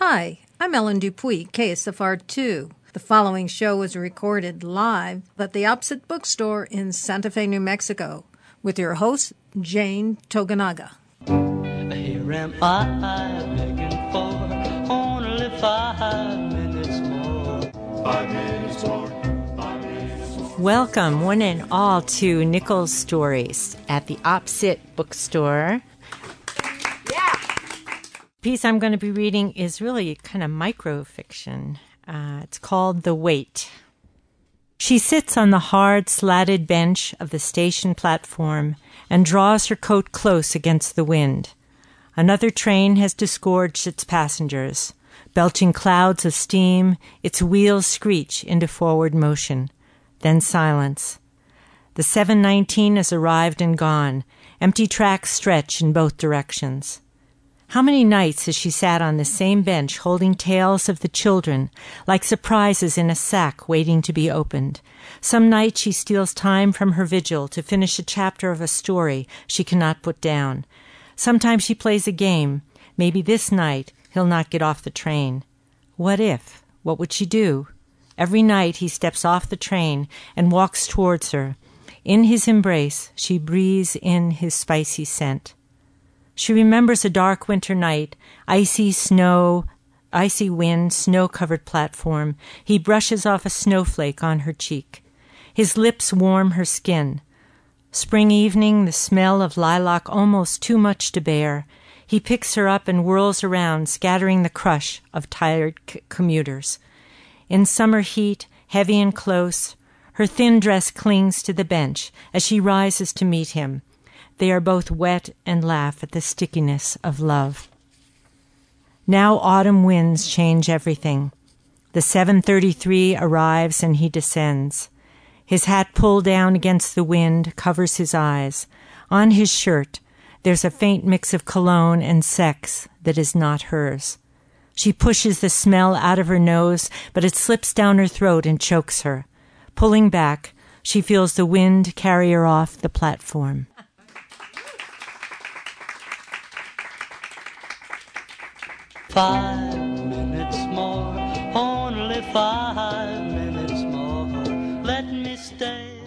Hi, I'm Ellen Dupuis, KSFR 2. The following show was recorded live at the Op.Cit. Bookstore in Santa Fe, New Mexico, with your host, Jane Tokunaga. Here am I begging for only five minutes more. Five minutes more. Five minutes more. Welcome, one and all, to Nickel Stories at the Op.Cit. Bookstore. Piece I'm going to be reading is really kind of microfiction. Uh, it's called The Wait. She sits on the hard, slatted bench of the station platform and draws her coat close against the wind. Another train has disgorged its passengers. Belching clouds of steam, its wheels screech into forward motion. Then silence. The 719 has arrived and gone. Empty tracks stretch in both directions. How many nights has she sat on the same bench holding tales of the children, like surprises in a sack waiting to be opened? Some night she steals time from her vigil to finish a chapter of a story she cannot put down. Sometimes she plays a game. Maybe this night he'll not get off the train. What if? What would she do? Every night he steps off the train and walks towards her. In his embrace she breathes in his spicy scent. She remembers a dark winter night, icy snow, icy wind, snow covered platform. He brushes off a snowflake on her cheek. His lips warm her skin. Spring evening, the smell of lilac almost too much to bear. He picks her up and whirls around, scattering the crush of tired c- commuters. In summer heat, heavy and close, her thin dress clings to the bench as she rises to meet him. They are both wet and laugh at the stickiness of love. Now autumn winds change everything. The 733 arrives and he descends. His hat pulled down against the wind covers his eyes. On his shirt, there's a faint mix of cologne and sex that is not hers. She pushes the smell out of her nose, but it slips down her throat and chokes her. Pulling back, she feels the wind carry her off the platform. Five minutes more, only five minutes more. Let me stay.